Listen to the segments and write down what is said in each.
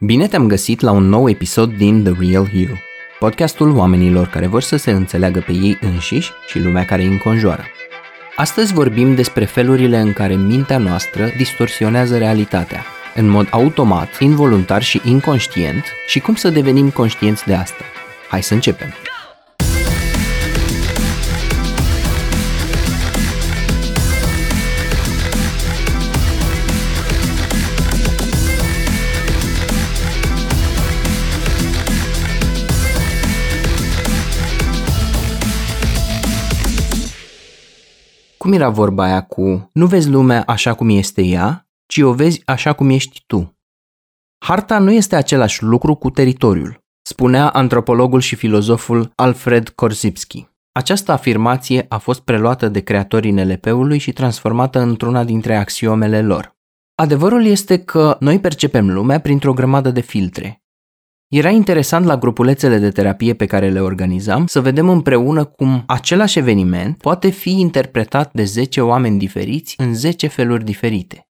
Bine te-am găsit la un nou episod din The Real You, podcastul oamenilor care vor să se înțeleagă pe ei înșiși și lumea care îi înconjoară. Astăzi vorbim despre felurile în care mintea noastră distorsionează realitatea, în mod automat, involuntar și inconștient și cum să devenim conștienți de asta. Hai să începem! Cum era vorba aia cu nu vezi lumea așa cum este ea, ci o vezi așa cum ești tu? Harta nu este același lucru cu teritoriul, spunea antropologul și filozoful Alfred Korzybski. Această afirmație a fost preluată de creatorii NLP-ului și transformată într-una dintre axiomele lor. Adevărul este că noi percepem lumea printr-o grămadă de filtre, era interesant la grupulețele de terapie pe care le organizam să vedem împreună cum același eveniment poate fi interpretat de 10 oameni diferiți în 10 feluri diferite.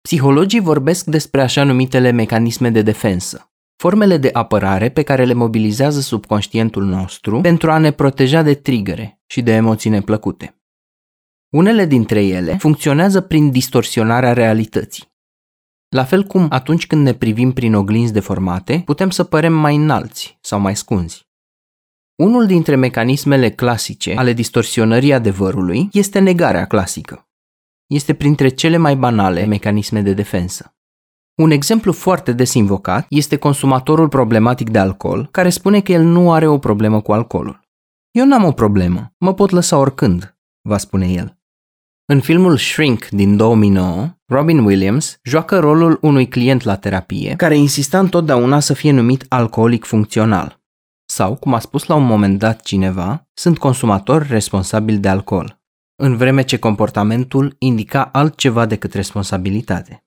Psihologii vorbesc despre așa numitele mecanisme de defensă, formele de apărare pe care le mobilizează subconștientul nostru pentru a ne proteja de trigere și de emoții neplăcute. Unele dintre ele funcționează prin distorsionarea realității. La fel cum atunci când ne privim prin oglinzi deformate, putem să părem mai înalți sau mai scunzi. Unul dintre mecanismele clasice ale distorsionării adevărului este negarea clasică. Este printre cele mai banale mecanisme de defensă. Un exemplu foarte des invocat este consumatorul problematic de alcool, care spune că el nu are o problemă cu alcoolul. Eu n-am o problemă, mă pot lăsa oricând, va spune el. În filmul Shrink din 2009, Robin Williams joacă rolul unui client la terapie care insista întotdeauna să fie numit alcoolic funcțional. Sau, cum a spus la un moment dat cineva, sunt consumator responsabil de alcool, în vreme ce comportamentul indica altceva decât responsabilitate.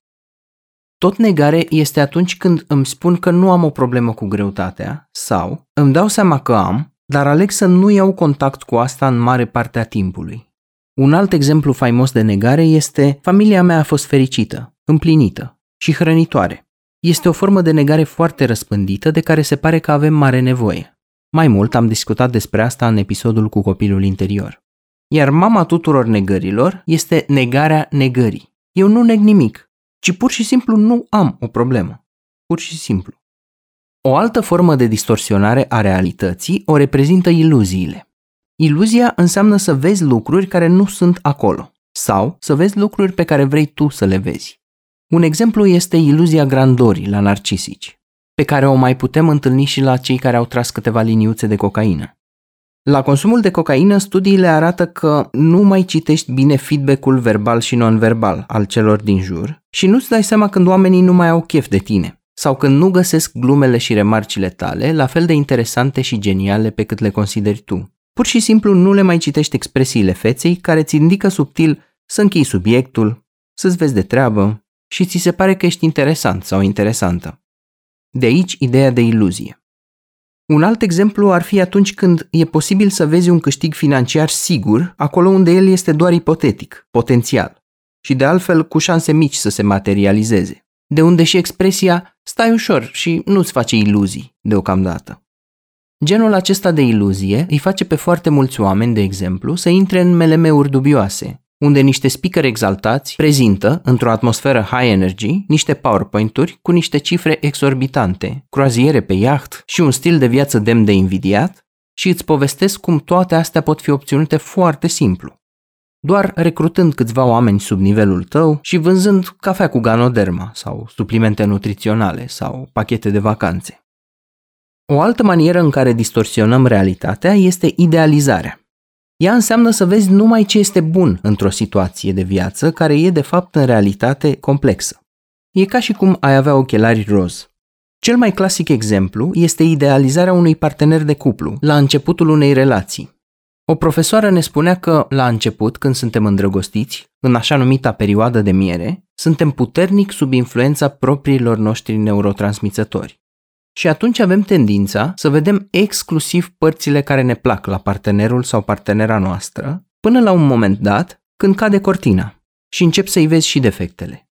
Tot negare este atunci când îmi spun că nu am o problemă cu greutatea sau îmi dau seama că am, dar aleg să nu iau contact cu asta în mare parte a timpului un alt exemplu faimos de negare este familia mea a fost fericită, împlinită și hrănitoare. Este o formă de negare foarte răspândită de care se pare că avem mare nevoie. Mai mult am discutat despre asta în episodul cu copilul interior. Iar mama tuturor negărilor este negarea negării. Eu nu neg nimic, ci pur și simplu nu am o problemă. Pur și simplu. O altă formă de distorsionare a realității o reprezintă iluziile. Iluzia înseamnă să vezi lucruri care nu sunt acolo sau să vezi lucruri pe care vrei tu să le vezi. Un exemplu este iluzia grandorii la narcisici, pe care o mai putem întâlni și la cei care au tras câteva liniuțe de cocaină. La consumul de cocaină, studiile arată că nu mai citești bine feedback-ul verbal și non-verbal al celor din jur și nu-ți dai seama când oamenii nu mai au chef de tine sau când nu găsesc glumele și remarcile tale la fel de interesante și geniale pe cât le consideri tu. Pur și simplu nu le mai citești expresiile feței care îți indică subtil să închei subiectul, să-ți vezi de treabă și ți se pare că ești interesant sau interesantă. De aici ideea de iluzie. Un alt exemplu ar fi atunci când e posibil să vezi un câștig financiar sigur acolo unde el este doar ipotetic, potențial, și de altfel cu șanse mici să se materializeze. De unde și expresia stai ușor și nu-ți face iluzii deocamdată. Genul acesta de iluzie îi face pe foarte mulți oameni, de exemplu, să intre în melemeuri dubioase, unde niște speaker exaltați prezintă, într-o atmosferă high energy, niște PowerPoint-uri cu niște cifre exorbitante, croaziere pe iaht și un stil de viață demn de invidiat și îți povestesc cum toate astea pot fi obținute foarte simplu. Doar recrutând câțiva oameni sub nivelul tău și vânzând cafea cu ganoderma sau suplimente nutriționale sau pachete de vacanțe. O altă manieră în care distorsionăm realitatea este idealizarea. Ea înseamnă să vezi numai ce este bun într-o situație de viață care e de fapt în realitate complexă. E ca și cum ai avea ochelari roz. Cel mai clasic exemplu este idealizarea unui partener de cuplu la începutul unei relații. O profesoară ne spunea că, la început, când suntem îndrăgostiți, în așa numita perioadă de miere, suntem puternic sub influența propriilor noștri neurotransmițători. Și atunci avem tendința să vedem exclusiv părțile care ne plac la partenerul sau partenera noastră, până la un moment dat când cade cortina și încep să-i vezi și defectele.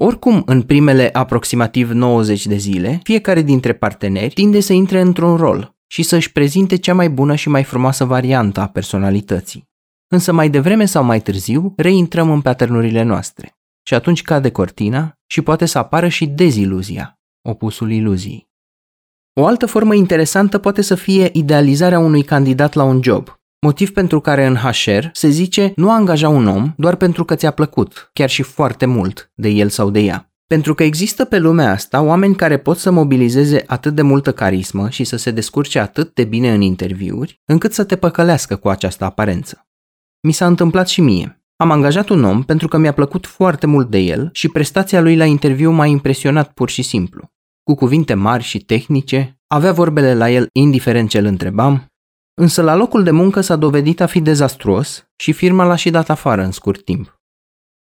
Oricum, în primele aproximativ 90 de zile, fiecare dintre parteneri tinde să intre într-un rol și să-și prezinte cea mai bună și mai frumoasă variantă a personalității. Însă mai devreme sau mai târziu, reintrăm în paternurile noastre. Și atunci cade cortina și poate să apară și deziluzia, opusul iluziei. O altă formă interesantă poate să fie idealizarea unui candidat la un job, motiv pentru care în HR se zice nu angaja un om doar pentru că ți-a plăcut, chiar și foarte mult, de el sau de ea. Pentru că există pe lumea asta oameni care pot să mobilizeze atât de multă carismă și să se descurce atât de bine în interviuri, încât să te păcălească cu această aparență. Mi s-a întâmplat și mie. Am angajat un om pentru că mi-a plăcut foarte mult de el și prestația lui la interviu m-a impresionat pur și simplu. Cu cuvinte mari și tehnice, avea vorbele la el indiferent ce îl întrebam, însă la locul de muncă s-a dovedit a fi dezastruos și firma l-a și dat afară în scurt timp.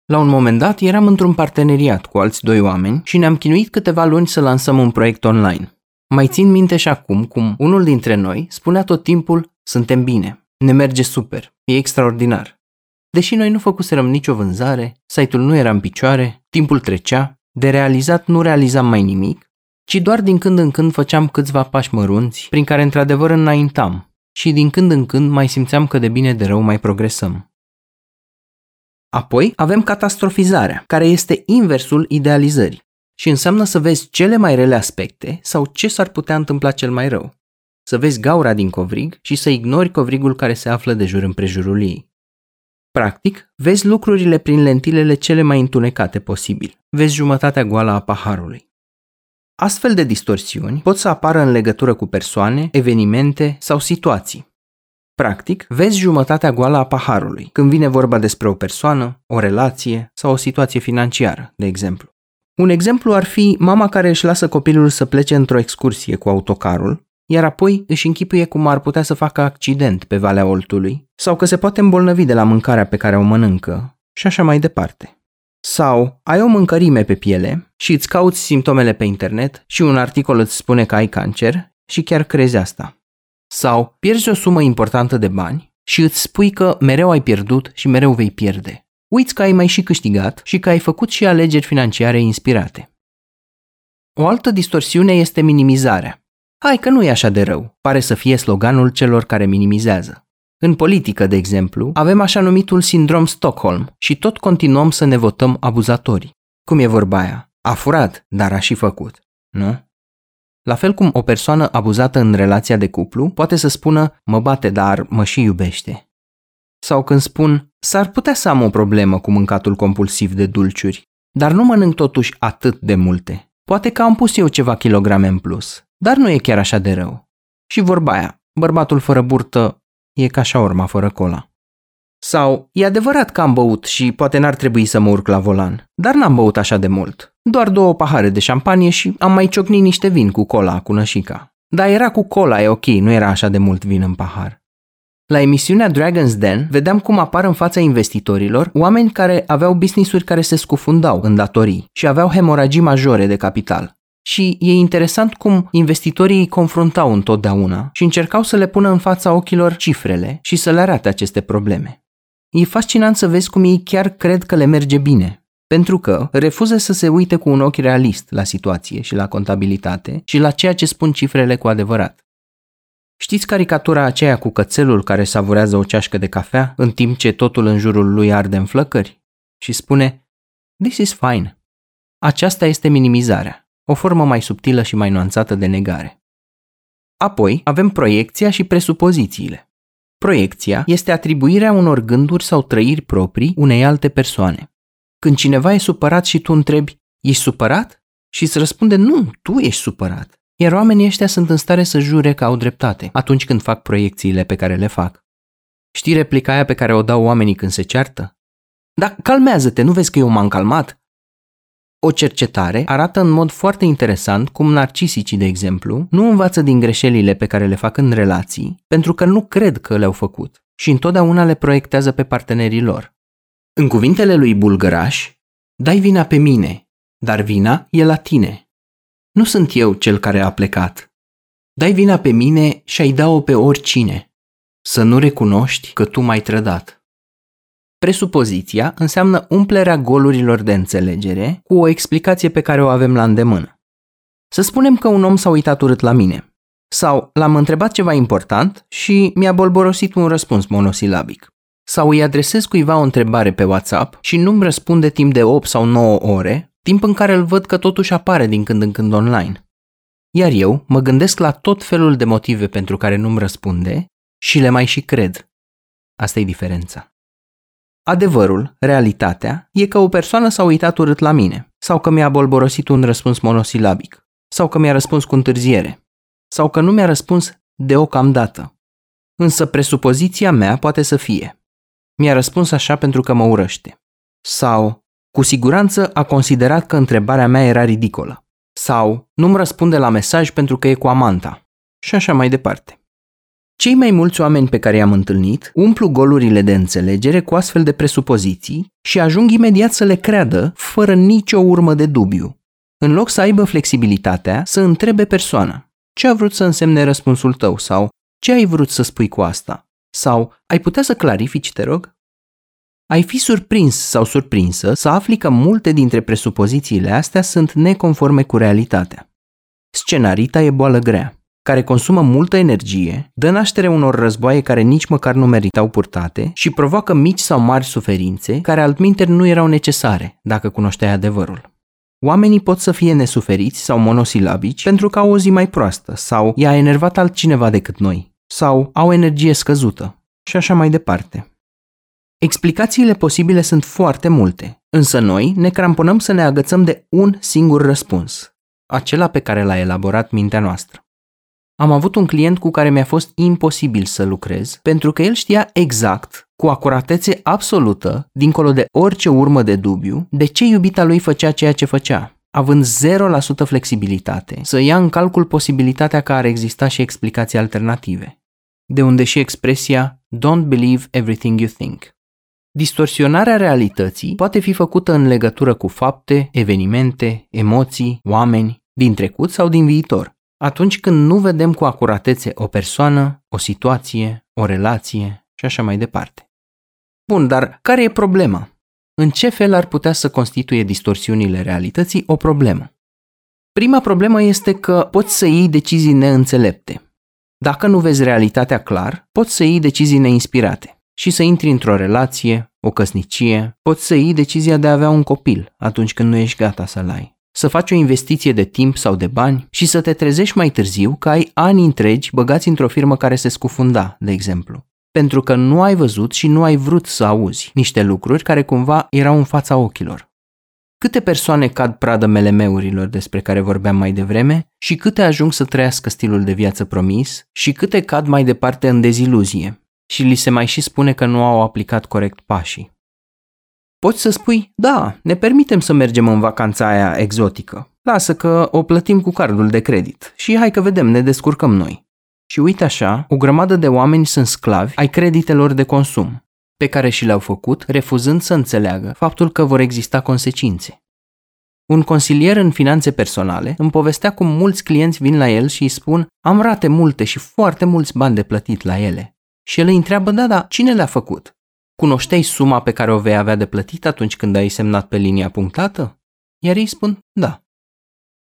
La un moment dat eram într-un parteneriat cu alți doi oameni și ne-am chinuit câteva luni să lansăm un proiect online. Mai țin minte și acum cum unul dintre noi spunea tot timpul, suntem bine, ne merge super, e extraordinar. Deși noi nu făcuserăm nicio vânzare, site-ul nu era în picioare, timpul trecea, de realizat nu realizam mai nimic, ci doar din când în când făceam câțiva pași mărunți, prin care într-adevăr înaintam, și din când în când mai simțeam că de bine de rău mai progresăm. Apoi avem catastrofizarea, care este inversul idealizării și înseamnă să vezi cele mai rele aspecte sau ce s-ar putea întâmpla cel mai rău. Să vezi gaura din covrig și să ignori covrigul care se află de jur împrejurul ei. Practic, vezi lucrurile prin lentilele cele mai întunecate posibil. Vezi jumătatea goală a paharului. Astfel de distorsiuni pot să apară în legătură cu persoane, evenimente sau situații. Practic, vezi jumătatea goală a paharului când vine vorba despre o persoană, o relație sau o situație financiară, de exemplu. Un exemplu ar fi mama care își lasă copilul să plece într-o excursie cu autocarul, iar apoi își închipuie cum ar putea să facă accident pe Valea Oltului sau că se poate îmbolnăvi de la mâncarea pe care o mănâncă și așa mai departe. Sau ai o mâncărime pe piele și îți cauți simptomele pe internet și un articol îți spune că ai cancer și chiar crezi asta. Sau pierzi o sumă importantă de bani și îți spui că mereu ai pierdut și mereu vei pierde. Uiți că ai mai și câștigat și că ai făcut și alegeri financiare inspirate. O altă distorsiune este minimizarea. Hai că nu e așa de rău, pare să fie sloganul celor care minimizează. În politică, de exemplu, avem așa numitul sindrom Stockholm și tot continuăm să ne votăm abuzatorii. Cum e vorba aia? A furat, dar a și făcut, nu? La fel cum o persoană abuzată în relația de cuplu poate să spună mă bate, dar mă și iubește. Sau când spun s-ar putea să am o problemă cu mâncatul compulsiv de dulciuri, dar nu mănânc totuși atât de multe. Poate că am pus eu ceva kilograme în plus, dar nu e chiar așa de rău. Și vorba aia, bărbatul fără burtă e ca așa urma fără cola. Sau, e adevărat că am băut și poate n-ar trebui să mă urc la volan, dar n-am băut așa de mult. Doar două pahare de șampanie și am mai ciocnit niște vin cu cola cu nășica. Dar era cu cola, e ok, nu era așa de mult vin în pahar. La emisiunea Dragon's Den vedeam cum apar în fața investitorilor oameni care aveau business-uri care se scufundau în datorii și aveau hemoragii majore de capital. Și e interesant cum investitorii îi confruntau întotdeauna și încercau să le pună în fața ochilor cifrele și să le arate aceste probleme. E fascinant să vezi cum ei chiar cred că le merge bine, pentru că refuză să se uite cu un ochi realist la situație și la contabilitate și la ceea ce spun cifrele cu adevărat. Știți caricatura aceea cu cățelul care savurează o ceașcă de cafea în timp ce totul în jurul lui arde în flăcări? Și spune, This is fine. Aceasta este minimizarea, o formă mai subtilă și mai nuanțată de negare. Apoi avem proiecția și presupozițiile. Proiecția este atribuirea unor gânduri sau trăiri proprii unei alte persoane. Când cineva e supărat și tu întrebi, ești supărat? Și îți răspunde, nu, tu ești supărat. Iar oamenii ăștia sunt în stare să jure că au dreptate atunci când fac proiecțiile pe care le fac. Știi replica aia pe care o dau oamenii când se ceartă? Dar calmează-te, nu vezi că eu m-am calmat? O cercetare arată în mod foarte interesant cum narcisicii, de exemplu, nu învață din greșelile pe care le fac în relații, pentru că nu cred că le-au făcut și întotdeauna le proiectează pe partenerii lor. În cuvintele lui Bulgăraș, dai vina pe mine, dar vina e la tine. Nu sunt eu cel care a plecat. Dai vina pe mine și ai da-o pe oricine. Să nu recunoști că tu m-ai trădat. Presupoziția înseamnă umplerea golurilor de înțelegere cu o explicație pe care o avem la îndemână. Să spunem că un om s-a uitat urât la mine. Sau l-am întrebat ceva important și mi-a bolborosit un răspuns monosilabic. Sau îi adresez cuiva o întrebare pe WhatsApp și nu-mi răspunde timp de 8 sau 9 ore, timp în care îl văd că totuși apare din când în când online. Iar eu mă gândesc la tot felul de motive pentru care nu-mi răspunde și le mai și cred. Asta e diferența. Adevărul, realitatea, e că o persoană s-a uitat urât la mine, sau că mi-a bolborosit un răspuns monosilabic, sau că mi-a răspuns cu întârziere, sau că nu mi-a răspuns deocamdată. Însă presupoziția mea poate să fie mi-a răspuns așa pentru că mă urăște. Sau, cu siguranță a considerat că întrebarea mea era ridicolă. Sau, nu-mi răspunde la mesaj pentru că e cu amanta. Și așa mai departe. Cei mai mulți oameni pe care i-am întâlnit umplu golurile de înțelegere cu astfel de presupoziții și ajung imediat să le creadă fără nicio urmă de dubiu. În loc să aibă flexibilitatea să întrebe persoana ce a vrut să însemne răspunsul tău sau ce ai vrut să spui cu asta sau ai putea să clarifici, te rog? Ai fi surprins sau surprinsă să afli că multe dintre presupozițiile astea sunt neconforme cu realitatea. Scenarita e boală grea, care consumă multă energie, dă naștere unor războaie care nici măcar nu meritau purtate și provoacă mici sau mari suferințe care altminteri nu erau necesare dacă cunoșteai adevărul. Oamenii pot să fie nesuferiți sau monosilabici pentru că au o zi mai proastă sau i-a enervat altcineva decât noi, sau au energie scăzută și așa mai departe. Explicațiile posibile sunt foarte multe, însă noi ne cramponăm să ne agățăm de un singur răspuns, acela pe care l-a elaborat mintea noastră. Am avut un client cu care mi-a fost imposibil să lucrez pentru că el știa exact, cu acuratețe absolută, dincolo de orice urmă de dubiu, de ce iubita lui făcea ceea ce făcea, având 0% flexibilitate, să ia în calcul posibilitatea că ar exista și explicații alternative de unde și expresia Don't believe everything you think. Distorsionarea realității poate fi făcută în legătură cu fapte, evenimente, emoții, oameni, din trecut sau din viitor, atunci când nu vedem cu acuratețe o persoană, o situație, o relație și așa mai departe. Bun, dar care e problema? În ce fel ar putea să constituie distorsiunile realității o problemă? Prima problemă este că poți să iei decizii neînțelepte, dacă nu vezi realitatea clar, poți să iei decizii neinspirate și să intri într-o relație, o căsnicie, poți să iei decizia de a avea un copil atunci când nu ești gata să-l ai. Să faci o investiție de timp sau de bani și să te trezești mai târziu că ai ani întregi băgați într-o firmă care se scufunda, de exemplu. Pentru că nu ai văzut și nu ai vrut să auzi niște lucruri care cumva erau în fața ochilor. Câte persoane cad pradă melemeurilor despre care vorbeam mai devreme și câte ajung să trăiască stilul de viață promis și câte cad mai departe în deziluzie și li se mai și spune că nu au aplicat corect pașii. Poți să spui, da, ne permitem să mergem în vacanța aia exotică. Lasă că o plătim cu cardul de credit și hai că vedem, ne descurcăm noi. Și uite așa, o grămadă de oameni sunt sclavi ai creditelor de consum pe care și le-au făcut, refuzând să înțeleagă faptul că vor exista consecințe. Un consilier în finanțe personale îmi povestea cum mulți clienți vin la el și îi spun am rate multe și foarte mulți bani de plătit la ele. Și el îi întreabă, da, da, cine le-a făcut? Cunoșteai suma pe care o vei avea de plătit atunci când ai semnat pe linia punctată? Iar ei spun, da.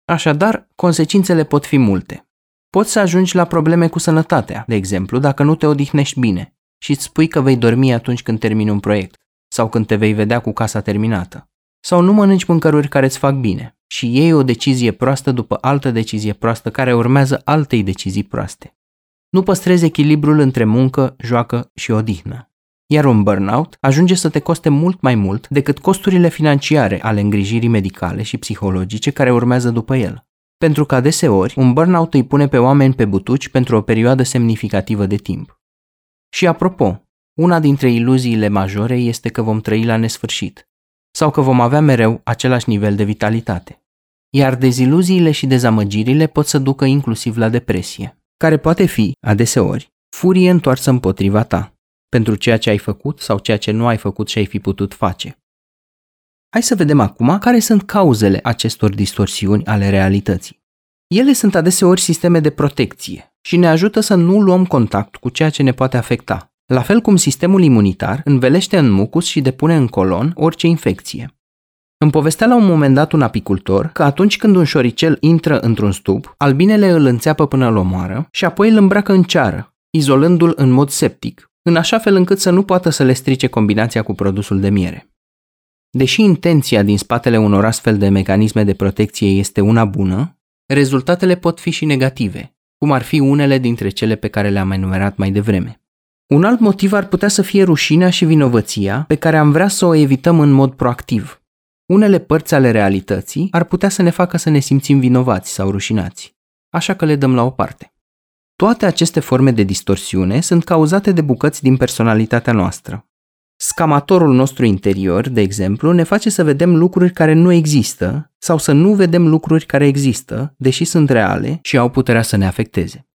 Așadar, consecințele pot fi multe. Poți să ajungi la probleme cu sănătatea, de exemplu, dacă nu te odihnești bine, și îți spui că vei dormi atunci când termini un proiect sau când te vei vedea cu casa terminată. Sau nu mănânci mâncăruri care îți fac bine și iei o decizie proastă după altă decizie proastă care urmează altei decizii proaste. Nu păstrezi echilibrul între muncă, joacă și odihnă. Iar un burnout ajunge să te coste mult mai mult decât costurile financiare ale îngrijirii medicale și psihologice care urmează după el. Pentru că adeseori, un burnout îi pune pe oameni pe butuci pentru o perioadă semnificativă de timp. Și apropo, una dintre iluziile majore este că vom trăi la nesfârșit sau că vom avea mereu același nivel de vitalitate. Iar deziluziile și dezamăgirile pot să ducă inclusiv la depresie, care poate fi, adeseori, furie întoarsă împotriva ta, pentru ceea ce ai făcut sau ceea ce nu ai făcut și ai fi putut face. Hai să vedem acum care sunt cauzele acestor distorsiuni ale realității. Ele sunt adeseori sisteme de protecție și ne ajută să nu luăm contact cu ceea ce ne poate afecta, La fel cum sistemul imunitar învelește în mucus și depune în colon orice infecție. Îmi povestea la un moment dat un apicultor că atunci când un șoricel intră într-un stup, albinele îl înțeapă până îl omoară și apoi îl îmbracă în ceară, izolându-l în mod septic, în așa fel încât să nu poată să le strice combinația cu produsul de miere. Deși intenția din spatele unor astfel de mecanisme de protecție este una bună, rezultatele pot fi și negative, cum ar fi unele dintre cele pe care le-am enumerat mai devreme. Un alt motiv ar putea să fie rușinea și vinovăția pe care am vrea să o evităm în mod proactiv. Unele părți ale realității ar putea să ne facă să ne simțim vinovați sau rușinați, așa că le dăm la o parte. Toate aceste forme de distorsiune sunt cauzate de bucăți din personalitatea noastră. Scamatorul nostru interior, de exemplu, ne face să vedem lucruri care nu există sau să nu vedem lucruri care există, deși sunt reale și au puterea să ne afecteze.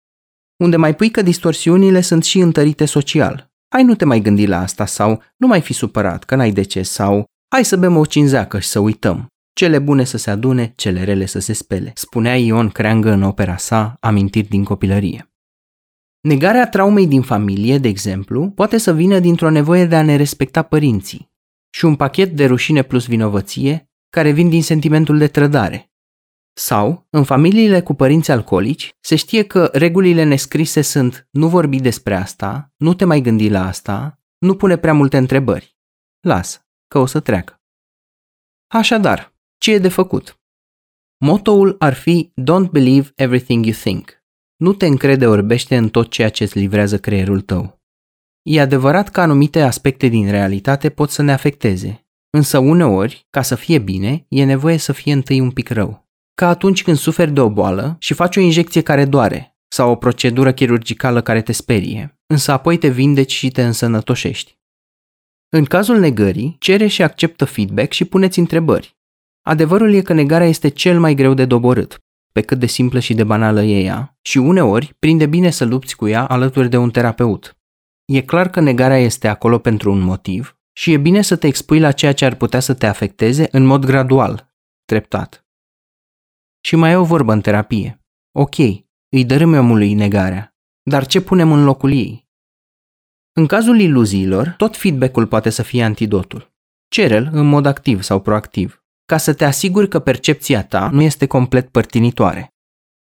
Unde mai pui că distorsiunile sunt și întărite social. Hai nu te mai gândi la asta sau nu mai fi supărat că n-ai de ce sau hai să bem o cinzeacă și să uităm. Cele bune să se adune, cele rele să se spele, spunea Ion Creangă în opera sa Amintiri din copilărie. Negarea traumei din familie, de exemplu, poate să vină dintr-o nevoie de a ne respecta părinții și un pachet de rușine plus vinovăție care vin din sentimentul de trădare. Sau, în familiile cu părinți alcoolici, se știe că regulile nescrise sunt nu vorbi despre asta, nu te mai gândi la asta, nu pune prea multe întrebări. Lasă, că o să treacă. Așadar, ce e de făcut? Motoul ar fi Don't believe everything you think. Nu te încrede orbește în tot ceea ce îți livrează creierul tău. E adevărat că anumite aspecte din realitate pot să ne afecteze, însă uneori, ca să fie bine, e nevoie să fie întâi un pic rău. Ca atunci când suferi de o boală și faci o injecție care doare, sau o procedură chirurgicală care te sperie, însă apoi te vindeci și te însănătoșești. În cazul negării, cere și acceptă feedback și puneți întrebări. Adevărul e că negarea este cel mai greu de doborât, pe cât de simplă și de banală e ea, și uneori prinde bine să lupți cu ea alături de un terapeut. E clar că negarea este acolo pentru un motiv și e bine să te expui la ceea ce ar putea să te afecteze în mod gradual, treptat. Și mai e o vorbă în terapie. Ok, îi dărâm omului negarea, dar ce punem în locul ei? În cazul iluziilor, tot feedback-ul poate să fie antidotul. Cere-l în mod activ sau proactiv ca să te asiguri că percepția ta nu este complet părtinitoare.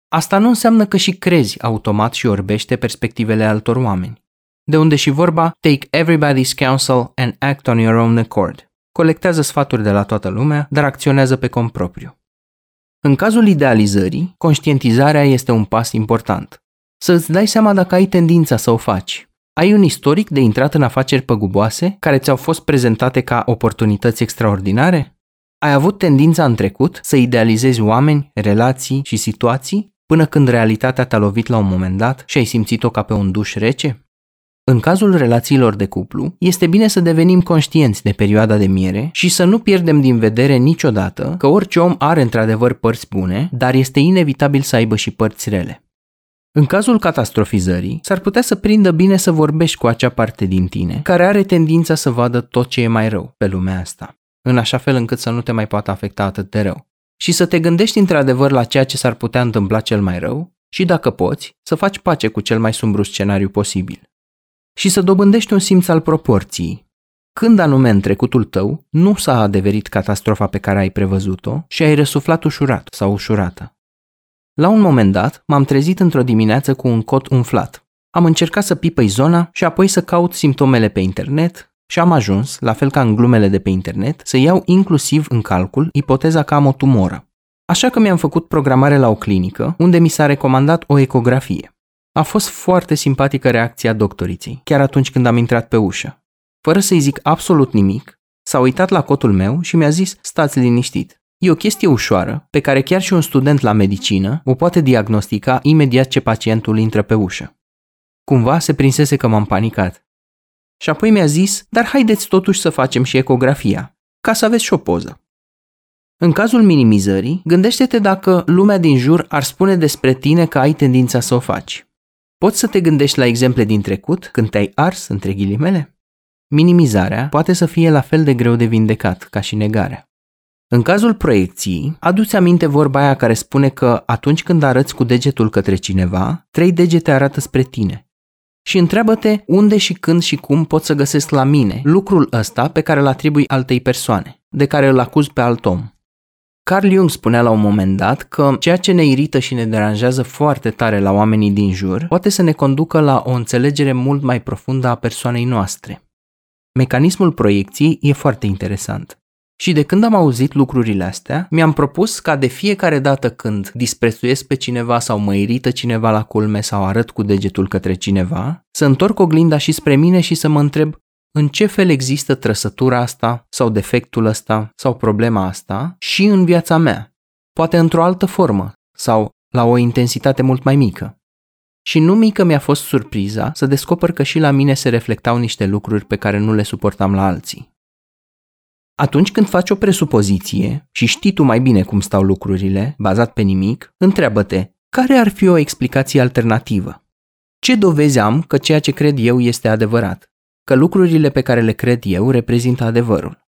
Asta nu înseamnă că și crezi automat și orbește perspectivele altor oameni. De unde și vorba Take everybody's counsel and act on your own accord. Colectează sfaturi de la toată lumea, dar acționează pe cont propriu. În cazul idealizării, conștientizarea este un pas important. Să îți dai seama dacă ai tendința să o faci. Ai un istoric de intrat în afaceri păguboase care ți-au fost prezentate ca oportunități extraordinare? Ai avut tendința în trecut să idealizezi oameni, relații și situații până când realitatea te-a lovit la un moment dat și ai simțit-o ca pe un duș rece? În cazul relațiilor de cuplu, este bine să devenim conștienți de perioada de miere și să nu pierdem din vedere niciodată că orice om are într-adevăr părți bune, dar este inevitabil să aibă și părți rele. În cazul catastrofizării, s-ar putea să prindă bine să vorbești cu acea parte din tine care are tendința să vadă tot ce e mai rău pe lumea asta în așa fel încât să nu te mai poată afecta atât de rău. Și să te gândești într-adevăr la ceea ce s-ar putea întâmpla cel mai rău și, dacă poți, să faci pace cu cel mai sumbru scenariu posibil. Și să dobândești un simț al proporției. Când anume în trecutul tău nu s-a adeverit catastrofa pe care ai prevăzut-o și ai răsuflat ușurat sau ușurată. La un moment dat, m-am trezit într-o dimineață cu un cot umflat. Am încercat să pipăi zona și apoi să caut simptomele pe internet, și am ajuns, la fel ca în glumele de pe internet, să iau inclusiv în calcul ipoteza că am o tumoră. Așa că mi-am făcut programare la o clinică, unde mi s-a recomandat o ecografie. A fost foarte simpatică reacția doctoriței, chiar atunci când am intrat pe ușă. Fără să-i zic absolut nimic, s-a uitat la cotul meu și mi-a zis, stați liniștit. E o chestie ușoară, pe care chiar și un student la medicină o poate diagnostica imediat ce pacientul intră pe ușă. Cumva se prinsese că m-am panicat. Și apoi mi-a zis, dar haideți totuși să facem și ecografia, ca să aveți și o poză. În cazul minimizării, gândește-te dacă lumea din jur ar spune despre tine că ai tendința să o faci. Poți să te gândești la exemple din trecut, când te-ai ars, între ghilimele? Minimizarea poate să fie la fel de greu de vindecat ca și negarea. În cazul proiecției, aduți aminte vorba aia care spune că atunci când arăți cu degetul către cineva, trei degete arată spre tine. Și întreabă-te unde și când și cum pot să găsesc la mine lucrul ăsta pe care îl atribui altei persoane, de care îl acuz pe alt om. Carl Jung spunea la un moment dat că ceea ce ne irită și ne deranjează foarte tare la oamenii din jur poate să ne conducă la o înțelegere mult mai profundă a persoanei noastre. Mecanismul proiecției e foarte interesant. Și de când am auzit lucrurile astea, mi-am propus ca de fiecare dată când disprețuiesc pe cineva sau mă irită cineva la culme sau arăt cu degetul către cineva, să întorc oglinda și spre mine și să mă întreb în ce fel există trăsătura asta sau defectul ăsta sau problema asta și în viața mea, poate într-o altă formă sau la o intensitate mult mai mică. Și nu mică mi-a fost surpriza să descoper că și la mine se reflectau niște lucruri pe care nu le suportam la alții. Atunci când faci o presupoziție și știi tu mai bine cum stau lucrurile, bazat pe nimic, întreabă-te, care ar fi o explicație alternativă? Ce dovezi am că ceea ce cred eu este adevărat? Că lucrurile pe care le cred eu reprezintă adevărul?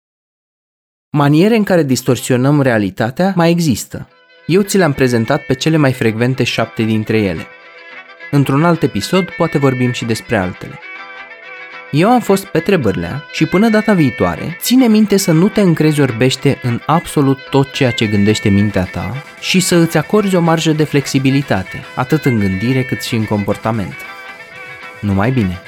Maniere în care distorsionăm realitatea mai există. Eu ți le-am prezentat pe cele mai frecvente șapte dintre ele. Într-un alt episod poate vorbim și despre altele. Eu am fost Petre Bârlea și până data viitoare, ține minte să nu te încrezi orbește în absolut tot ceea ce gândește mintea ta și să îți acorzi o marjă de flexibilitate, atât în gândire cât și în comportament. Numai bine!